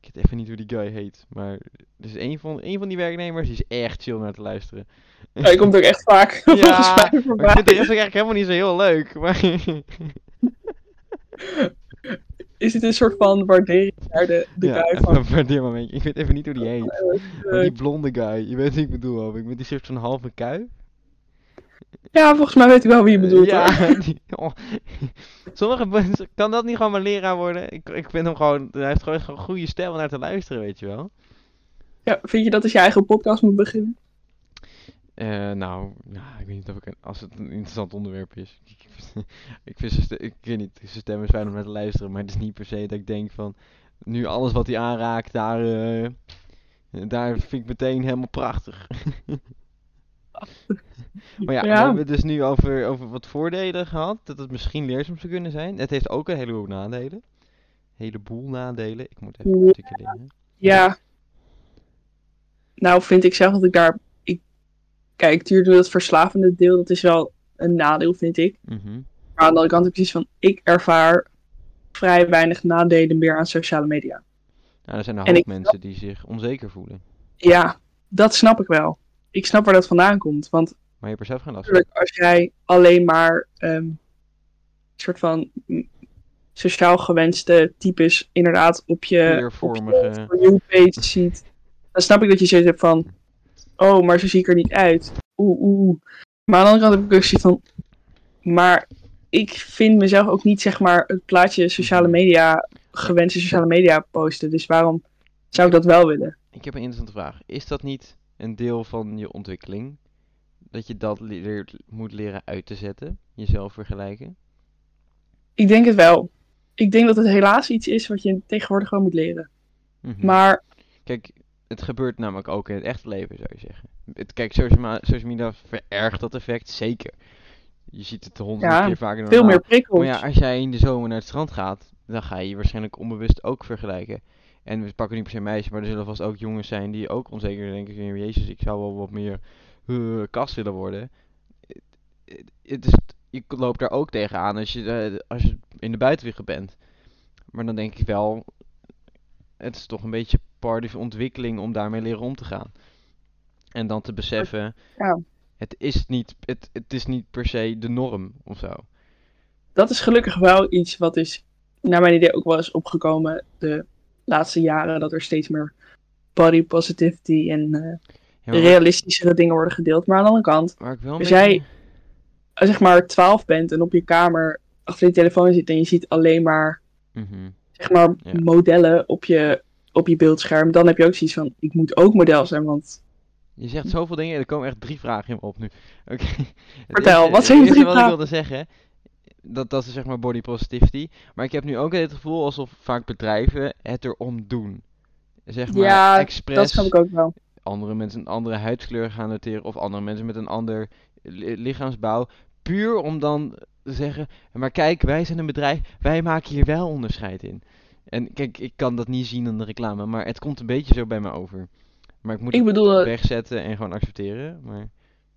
Ik weet even niet hoe die guy heet, maar er is een van, een van die werknemers die is echt chill naar te luisteren. Ja, je komt ook echt vaak Ja, volgens mij Maar ik voorbij. vind de rest ook eigenlijk helemaal niet zo heel leuk. Maar is dit een soort van waardering naar de, de ja, guy van... waardeermomentje. Ik weet even niet hoe die heet. eh, Maar die blonde guy, je weet wie ik bedoel hoop ik. Met die soort van halve kui. Ja, volgens mij weet ik wel wie je bedoelt. ja, die- oh. Sommige mensen, kan dat niet gewoon mijn leraar worden? Ik, ik vind hem gewoon, hij heeft gewoon een goede stem om naar te luisteren, weet je wel. Ja, vind je dat als je eigen podcast moet beginnen? Eh, nou, ja, ik weet niet of ik, een- als het een interessant onderwerp is. ik vind zijn ik weet niet, zijn stem is fijn om naar te luisteren, maar het is niet per se dat ik denk van, nu alles wat hij aanraakt, daar, eh, daar vind ik meteen helemaal prachtig. maar ja, we hebben het dus nu over, over wat voordelen gehad, dat het misschien leerzaam zou kunnen zijn. Het heeft ook een heleboel nadelen. heleboel nadelen. Ik moet even articuleren. Ja. Nou, vind ik zelf dat ik daar. Ik, kijk, tuurlijk, dat verslavende deel, dat is wel een nadeel, vind ik. Mhm. Maar aan de andere kant heb ik precies van. Ik ervaar vrij weinig nadelen meer aan sociale media. Nou, er zijn een En hoop mensen die zich onzeker voelen. Ja, dat snap ik wel. Ik snap waar dat vandaan komt. Want Maar je geen last als jij alleen maar een soort van sociaal gewenste types inderdaad op je, op je. For You page ziet, dan snap ik dat je zoiets hebt van, oh, maar zo zie ik er niet uit. Oeh, oeh. Maar aan de andere kant heb ik ook zoiets van, maar ik vind mezelf ook niet, zeg maar, het plaatje sociale media, gewenste sociale media posten. Dus waarom zou ik dat wel willen? Ik heb een interessante vraag. Is dat niet een deel van je ontwikkeling? Dat je dat leert, moet leren uit te zetten? Jezelf vergelijken? Ik denk het wel. Ik denk dat het helaas iets is wat je tegenwoordig gewoon moet leren. Mhm. Maar Kijk, het gebeurt namelijk ook in het echte leven, zou je zeggen. Het, kijk, social, media verergt dat effect, zeker. Je ziet het honderd Ja, keer vaker dan veel meer prikkels. Maar ja, als jij in de zomer naar het strand gaat, dan ga je je waarschijnlijk onbewust ook vergelijken. En we pakken niet per se meisjes, maar er zullen vast ook jongens zijn die ook onzeker denken. van, Jezus, ik zou wel wat meer eh, kast willen worden. Het- is, je loopt daar ook tegenaan als je, eh, als je in de buitenwereld bent. Maar dan denk ik wel, het is toch een beetje part of ontwikkeling om daarmee leren om te gaan. En dan te beseffen, Ja. het, is niet, het, het is niet per se de norm of zo. dat is gelukkig wel iets wat is, naar mijn idee, ook wel is opgekomen de laatste jaren. Dat er steeds meer body positivity en eh, Ja, maar- realistischere dingen worden gedeeld. Maar aan de andere kant, Als beetje- jij- je zeg maar 12 bent en op je kamer achter je telefoon zit en je ziet alleen maar, Mhm. zeg maar Ja. modellen op je, op je beeldscherm, dan heb je ook zoiets van, ik moet ook model zijn, want Je zegt zoveel dingen, er komen echt drie vragen in me op nu. Oké. Vertel, wat zijn het drie wat ik vragen? wilde zeggen, dat, dat is zeg maar body positivity. Maar ik heb nu ook het gevoel alsof vaak bedrijven het erom doen. Zeg maar, ja, expres dat snap ik ook wel. andere mensen een andere huidskleur gaan noteren of andere mensen met een ander li- lichaamsbouw. Puur om dan te zeggen, maar kijk, wij zijn een bedrijf, wij maken hier wel onderscheid in. En kijk, ik kan dat niet zien in de reclame, maar het komt een beetje zo bij me over. Maar ik moet Ik het bedoel, eh, wegzetten en gewoon accepteren. Maar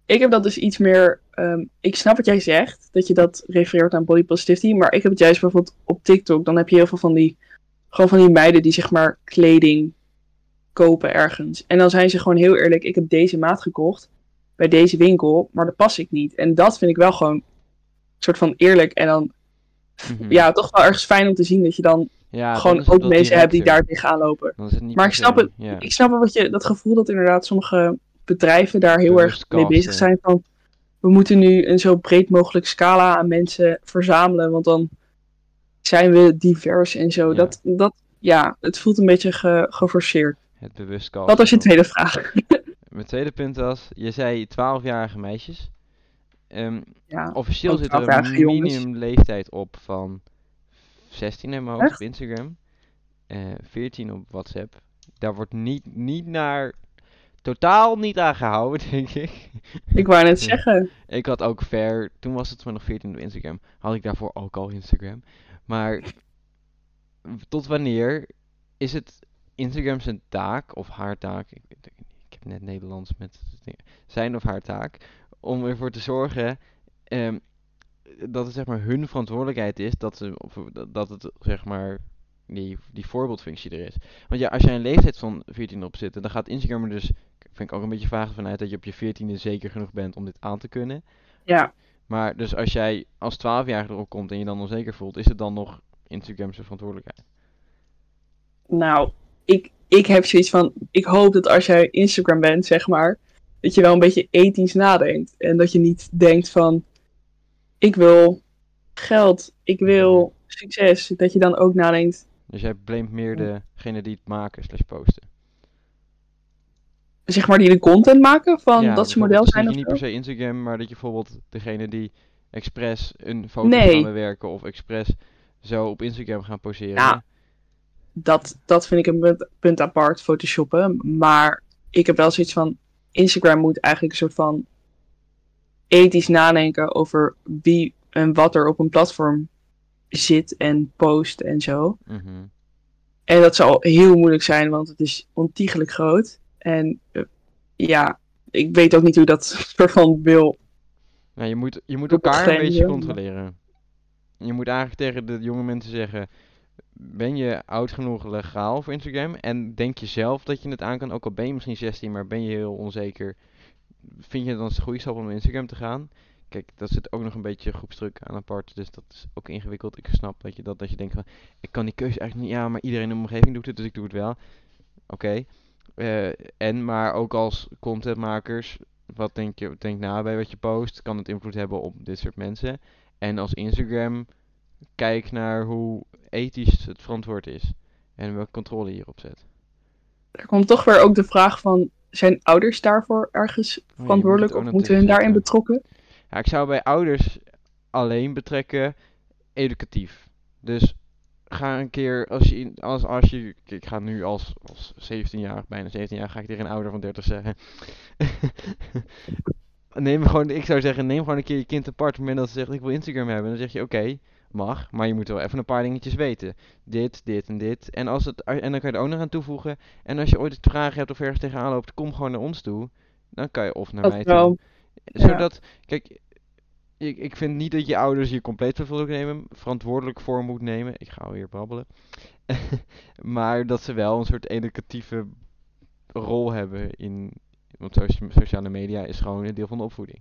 ik heb dat dus iets meer. ehm, ik snap wat jij zegt, dat je dat refereert aan body positivity. Maar ik heb het juist bijvoorbeeld op TikTok. Dan heb je heel veel van die. Gewoon van die meiden die zeg maar kleding kopen ergens. En dan zijn ze gewoon heel eerlijk. Ik heb deze maat gekocht bij deze winkel, maar dat pas ik niet. En dat vind ik wel gewoon een soort van eerlijk. En dan Mhm. ja, toch wel ergens fijn om te zien dat je dan ja, gewoon ook mensen hebt die daar tegenaan lopen. Maar ik snap het-. Ik snap wel wat je, dat gevoel dat inderdaad sommige bedrijven daar heel erg mee bezig zijn van we moeten nu een zo breed mogelijk scala aan mensen verzamelen, want dan zijn we divers en zo. Ja. Dat, dat, ja, het voelt een beetje ge- geforceerd. Het bewust Dat was je tweede vraag. Mijn tweede punt was, je zei 12-jarige meisjes. Ehm, Ja, officieel zit er een 12-jarige jongens. minimumleeftijd op van 16 in mijn hoofd Echt? op Instagram. eh 14 op WhatsApp. Daar wordt niet, niet naar, totaal niet aan gehouden, denk ik. ik wou net zeggen. Ik had ook ver, toen was het maar nog 14 op Instagram. Had ik daarvoor ook al Instagram. Maar tot wanneer is het Instagram zijn taak of haar taak? Ik, ik, ik heb net Nederlands met zijn of haar taak om ervoor te zorgen ehm, dat het zeg maar hun verantwoordelijkheid is dat ze of, dat het zeg maar die, die voorbeeldfunctie er is. Want ja, als jij een leeftijd van 14 op zit, dan gaat Instagram er dus vind ik ook een beetje vaag vanuit dat je op je 14e zeker genoeg bent om dit aan te kunnen. Ja, Maar dus als jij als 12-jarige erop komt en je dan onzeker voelt, is het dan nog Instagram zijn verantwoordelijkheid? Nou, ik, ik heb zoiets van, ik hoop dat als jij Instagram bent, zeg maar, dat je wel een beetje ethisch nadenkt. En dat je niet denkt van, ik wil geld, ik wil succes. Dat je dan ook nadenkt, Dus jij blamt meer degene die het maken slash posten. zeg maar, die de content maken van Ja, dat ze model zijn of niet per se Instagram, maar dat je bijvoorbeeld degene die expres een foto Nee. gaan bewerken of expres zo op Instagram gaan poseren. Ja. Dat, dat vind ik een punt apart, photoshoppen. Maar ik heb wel zoiets van, Instagram moet eigenlijk een soort van ethisch nadenken over wie en wat er op een platform zit en post en zo. Mhm. En dat zal heel moeilijk zijn, want het is ontiegelijk groot. En eh, ja, ik weet ook niet hoe dat soort van wil. Nou, je moet, je moet elkaar een beetje controleren. Je moet eigenlijk tegen de jonge mensen zeggen: Ben je oud genoeg legaal voor Instagram? En denk je zelf dat je het aan kan? Ook al ben je misschien 16, maar ben je heel onzeker. Vind je het dan een goede stap om naar Instagram te gaan? Kijk, daar zit ook nog een beetje groepsdruk aan apart. Dus dat is ook ingewikkeld. Ik snap dat je, dat, dat je denkt van... Ik kan die keuze eigenlijk niet... Ja, maar iedereen in mijn omgeving doet het, dus ik doe het wel. Oké. Eh, en, maar ook als contentmakers... Wat denk je, denk na bij wat je post. Kan het invloed hebben op dit soort mensen. En als Instagram... Kijk naar hoe ethisch het verantwoord is. En welke controle je hierop zet. Er komt toch weer ook de vraag van, zijn ouders daarvoor ergens Oh verantwoordelijk? Of moeten hun daarin betrokken? Ja, ik zou bij ouders alleen betrekken educatief. Dus ga een keer, als je, als, als je, ik ga nu als, als 17-jarig, bijna 17 jaar, ga ik tegen een ouder van 30 zeggen. neem gewoon, ik zou zeggen, neem gewoon een keer je kind apart. Op het moment dat ze zegt, ik wil Instagram hebben, dan zeg je, oké, mag, maar je moet wel even een paar dingetjes weten. Dit, dit en dit. En, als het, en dan kan je er ook nog aan toevoegen. En als je ooit vragen hebt of ergens tegenaan loopt, kom gewoon naar ons toe. Dan kan je of naar Dat mij toe. Zodat, kijk, ik, ik vind niet dat je ouders hier compleet verantwoordelijk nemen, verantwoordelijk voor moet nemen. Ik ga alweer babbelen. maar dat ze wel een soort educatieve rol hebben in. Want socia- sociale media is gewoon een deel van de opvoeding.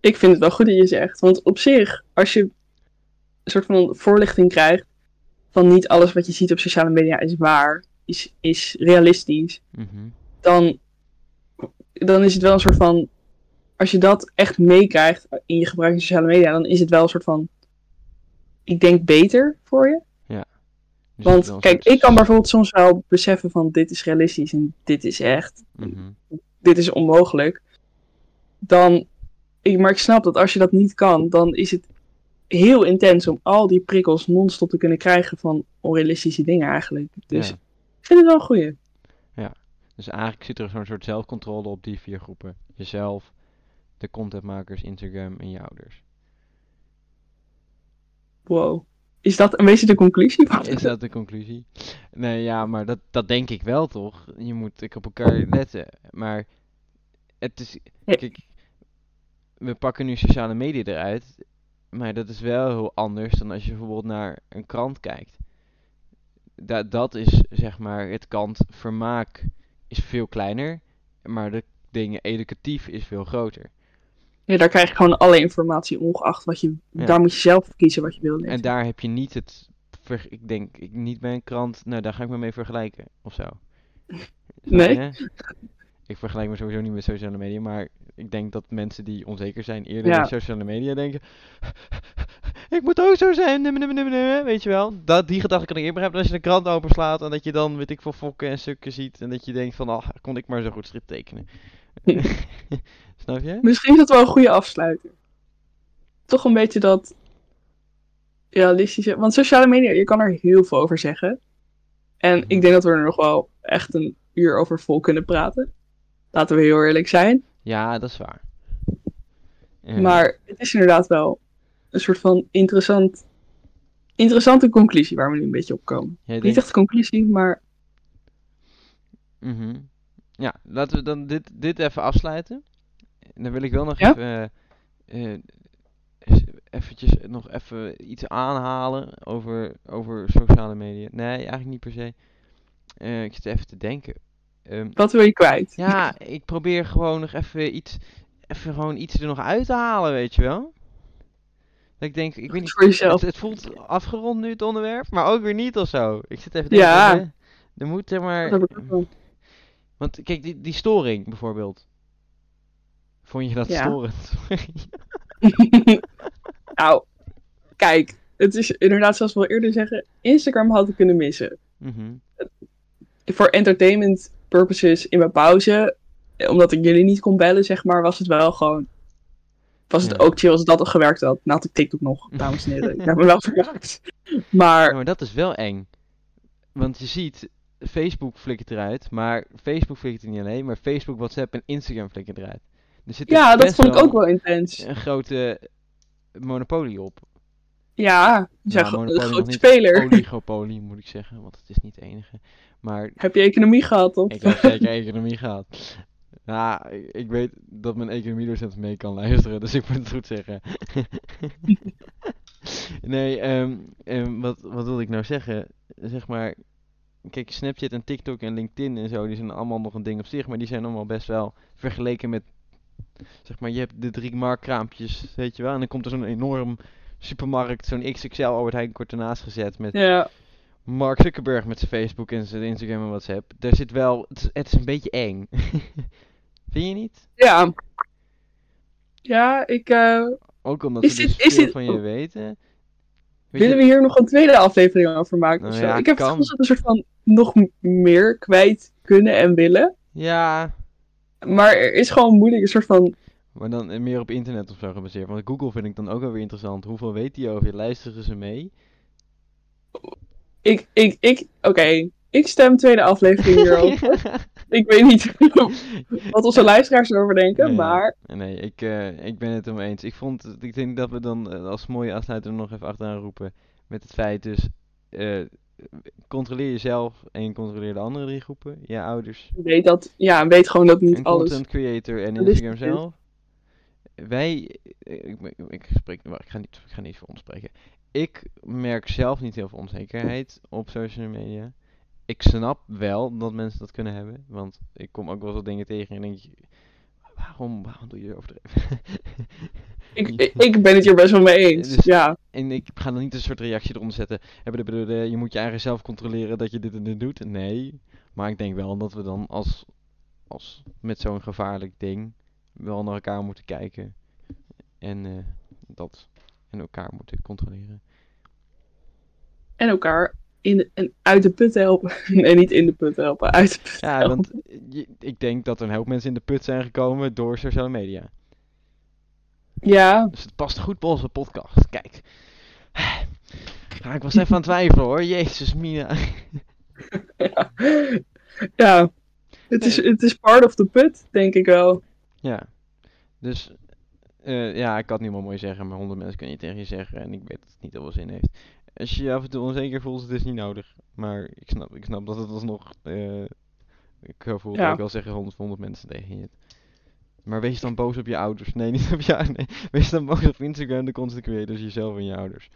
Ik vind het wel goed dat je zegt. Want op zich, als je een soort van voorlichting krijgt van niet alles wat je ziet op sociale media is waar, is, is realistisch, Mhm. dan, dan is het wel een soort van. Als je dat echt meekrijgt in je gebruik van sociale media, dan is het wel een soort van. Ik denk beter voor je. Dus is wel Want kijk, ik kan bijvoorbeeld soms wel beseffen van dit is realistisch en dit is echt, Mhm. dit is onmogelijk. Dan, ik, maar ik snap dat als je dat niet kan, dan is het heel intens om al die prikkels non-stop te kunnen krijgen van onrealistische dingen eigenlijk. Dus Ja. ik vind het wel een goeie. Dus eigenlijk zit er zo'n soort zelfcontrole op die vier groepen: jezelf, de contentmakers, Instagram en je ouders. Wow. Is dat een beetje de conclusie? Is dat de conclusie? Nee, ja, maar dat, dat denk ik wel toch? Je moet ik op elkaar letten. Maar het is. Kijk, we pakken nu sociale media eruit. Maar dat is wel heel anders dan als je bijvoorbeeld naar een krant kijkt. Da dat is zeg maar het kant vermaak is veel kleiner. Maar de dingen educatief is veel groter. Ja, daar krijg je gewoon alle informatie ongeacht wat je... Ja. Daar moet je zelf kiezen wat je wil lezen. En daar heb je niet het. ver- ik denk ik, niet bij een krant. Nou, daar ga ik me mee vergelijken. Of zo. Nee? je? Ik vergelijk me sowieso niet met sociale media. Maar ik denk dat mensen die onzeker zijn eerder Ja. bij sociale media denken. ik moet ook zo zijn. nimme, nimme, nimme, nimme," Weet je wel? Dat, die gedachte kan ik eerder hebben. Als je de krant openslaat. En dat je dan, weet ik veel, fokken en stukken ziet. En dat je denkt van, ah, kon ik maar zo goed strip tekenen. Snap je? Misschien is dat wel een goede afsluiter. Toch een beetje dat realistische. Want sociale media, je kan er heel veel over zeggen. En ik denk dat we er nog wel echt een uur over vol kunnen praten. Laten we heel eerlijk zijn. Ja, dat is waar. Ja. Maar het is inderdaad wel een soort van interessant, interessante conclusie waar we nu een beetje op komen. Jij Niet denkt- echt een conclusie, maar Mhm. Ja, laten we dan dit, dit even afsluiten. Dan wil ik wel nog Ja? even, eh, eh, eventjes nog even iets aanhalen over, over sociale media. Nee, eigenlijk niet per se. Eh, ik zit even te denken. Ehm, wat wil je kwijt? ja, ik probeer gewoon nog even iets, even gewoon iets er nog uit te halen, weet je wel? Dat ik denk, ik weet niet, het, het voelt afgerond nu het onderwerp, maar ook weer niet of zo. Ik zit even te Ja. denken, hè, er moet zeg maar, want kijk, die, die storing bijvoorbeeld. Vond je dat Ja. storend? nou, kijk. Het is inderdaad, zoals we al eerder zeggen, Instagram had ik kunnen missen. Mhm. Voor entertainment purposes in mijn pauze, omdat ik jullie niet kon bellen, zeg maar, was het wel gewoon... Was het ook chill als dat al gewerkt had. Nou had ik TikTok nog, dames en heren. Ik heb me wel verwerkt. Maar Ja, maar dat is wel eng. Want je ziet, Facebook flikkert eruit, maar Facebook flikkert er niet alleen, maar Facebook, WhatsApp en Instagram flikkert eruit. Er zit ja, dat vond ik ook wel intens. een grote monopolie op. Ja, Nou, een grote speler. Oligopolie moet ik zeggen, want het is niet de enige. Maar Heb je economie gehad, of? ik heb zeker economie gehad. Ja, ik, ik weet dat mijn economiedocent mee kan luisteren, dus ik moet het goed zeggen. nee, ehm, ehm, wat, wat wilde ik nou zeggen? Zeg maar, kijk, Snapchat en TikTok en LinkedIn en zo, die zijn allemaal nog een ding op zich, maar die zijn allemaal best wel vergeleken met, zeg maar, je hebt de drie marktkraampjes, weet je wel, en dan komt er zo'n enorm supermarkt, zo'n XXL Albert Heijn kort ernaast gezet met Ja, Mark Zuckerberg met zijn Facebook en zijn Instagram en WhatsApp. Daar zit wel, het is, het is een beetje eng. Vind je niet? ja. Ja, ik... eh, Ook omdat Is dit- dus is veel dit- van je weten. Weet willen je- we hier nog een tweede aflevering over maken of Nou zo? ja, ik heb het kan. dat een soort van nog meer kwijt kunnen en willen. Ja, Maar er is gewoon moeilijk een soort van... maar dan eh, meer op internet of zo gebaseerd. Want Google vind ik dan ook wel weer interessant. Hoeveel weet die over je? Luisteren ze mee? Ik, ik, ik... Oké, ik stem tweede aflevering hierover. ik weet niet wat onze luisteraars erover denken, Nee. maar... Nee, ik, eh, ik ben het mee eens. Ik, vond, ik denk dat we dan eh, als mooie afsluiter nog even achteraan roepen. Met het feit dus, controleer jezelf en controleer de andere drie groepen. Je ouders, Weet dat, ja, weet gewoon dat niet en alles. content creator en Instagram zelf. Wij, eh, ik, ik, ik spreek, ik ga niet, ik ga niet voor ons spreken. Ik merk zelf niet heel veel onzekerheid op social media. Ik snap wel dat mensen dat kunnen hebben, want ik kom ook wel wat dingen tegen en denk je, waarom, waarom doe je overdreven? Ik, ik, ben het hier best wel mee eens. Dus- Ja, En ik ga dan niet een soort reactie eronder zetten. Je moet je eigen zelf controleren dat je dit en dit doet. Nee. Maar ik denk wel dat we dan als, als met zo'n gevaarlijk ding wel naar elkaar moeten kijken. En eh, dat en elkaar moeten controleren. en elkaar in de, en uit de put helpen. nee, niet in de put helpen, uit de put Ja, helpen. want je- ik denk dat er een hoop mensen in de put zijn gekomen door sociale media. Ja, Dus het past goed bij onze podcast. Kijk. Ja, ik was even aan het twijfelen hoor. Jezus, Mina. ja. ja. Het, is, het is part of the put, denk ik wel. Ja. Dus, eh, ja, ik kan het niet meer mooi zeggen, maar honderd mensen kun je tegen je zeggen en ik weet dat het niet veel zin heeft. Als je je af en toe onzeker voelt, het is niet nodig. Maar ik snap, ik snap dat het alsnog, eh ik voel Ja. ook wel zeggen honderd, honderd mensen tegen je. Maar wees dan boos op je ouders. Nee, niet op je ouders. Nee. Wees dan boos op Instagram, de content creators, jezelf en je ouders.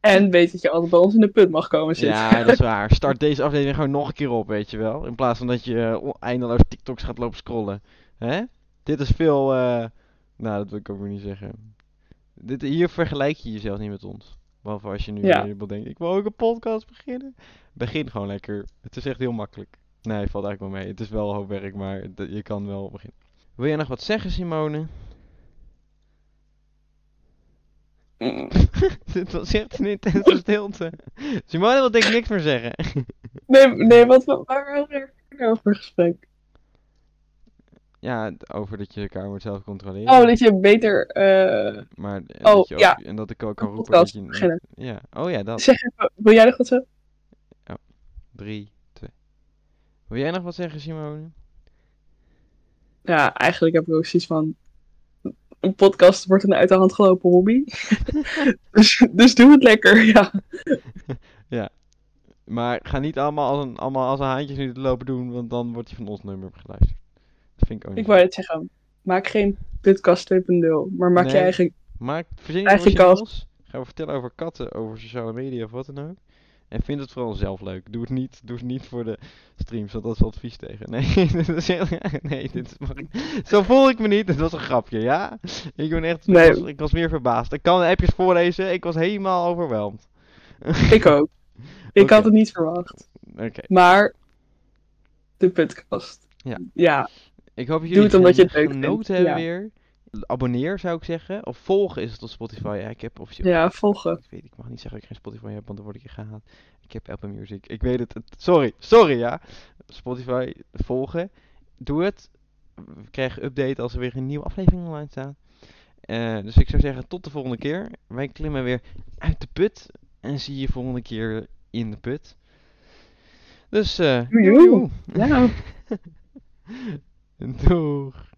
En weet dat je altijd bij ons in de put mag komen zitten. Ja, dat is waar. Start deze aflevering gewoon nog een keer op, weet je wel. In plaats van dat je eh, eindeloos TikToks gaat lopen scrollen. Hè? Dit is veel, eh, nou dat wil ik ook weer niet zeggen. Dit, hier vergelijk je jezelf niet met ons. Behalve als je nu Ja. denkt, ik wil ook een podcast beginnen. Begin gewoon lekker. Het is echt heel makkelijk. Nee, valt eigenlijk wel mee. Het is wel hoop werk, maar je kan wel beginnen. Wil jij nog wat zeggen, Simone? Mm. Dit was echt een intense stilte. Simone wil denk ik niks meer zeggen. Nee, nee wat, waar we er over gesprek? Ja, over dat je elkaar moet zelf controleren. Oh, dat je beter... eh, Maar en Oh, dat je ook, ja. en dat ik ook kan roepen dat je... Ja, oh ja, dat. Zeg even, wil jij nog wat zeggen? Drie, twee. Wil jij nog wat zeggen, Simone? Ja, eigenlijk heb ik ook zoiets van... Een podcast wordt een uit de hand gelopen hobby. dus, dus doe het lekker, ja. Maar ga niet allemaal als een, allemaal als een haantjes nu te lopen doen, want dan wordt hij van ons nummer geluisterd. Dat vind ik ook niet. Ik wou het zeggen. Maak geen podcast 2.0, maar maak je eigen... Maak, verzin je Eigen. Ga we vertellen over katten, over sociale media of wat dan ook. En vind het vooral zelf leuk. Doe het niet, doe het niet voor de streams, want dat is advies tegen. Nee, dit is heel- nee dit is, mag ik- zo voel ik me niet. Het was een grapje, ja? Ik ben echt, Nee. ik, was, ik was meer verbaasd. Ik kan de appjes voorlezen, ik was helemaal overweldigd. Ik ook. Ik had het niet verwacht. Oké, Maar de podcast. Ja. Ja, ik hoop dat Doe jullie het omdat je het leuk genoten vindt, hebben ja. weer. Abonneer zou ik zeggen. Of volgen is het op Spotify. Ja, ik heb officieel ja volgen. Ik weet, ik mag niet zeggen dat ik geen Spotify heb, want dan word ik hier gehaat. Ik heb Apple Music. Ik weet het. sorry, sorry ja. Spotify volgen. Doe het. We krijgen update als er weer een nieuwe aflevering online staat. Eh, dus ik zou zeggen, tot de volgende keer. Wij klimmen weer uit de put. En zie je volgende keer in de put. Dus, eh. Ja. Doeg.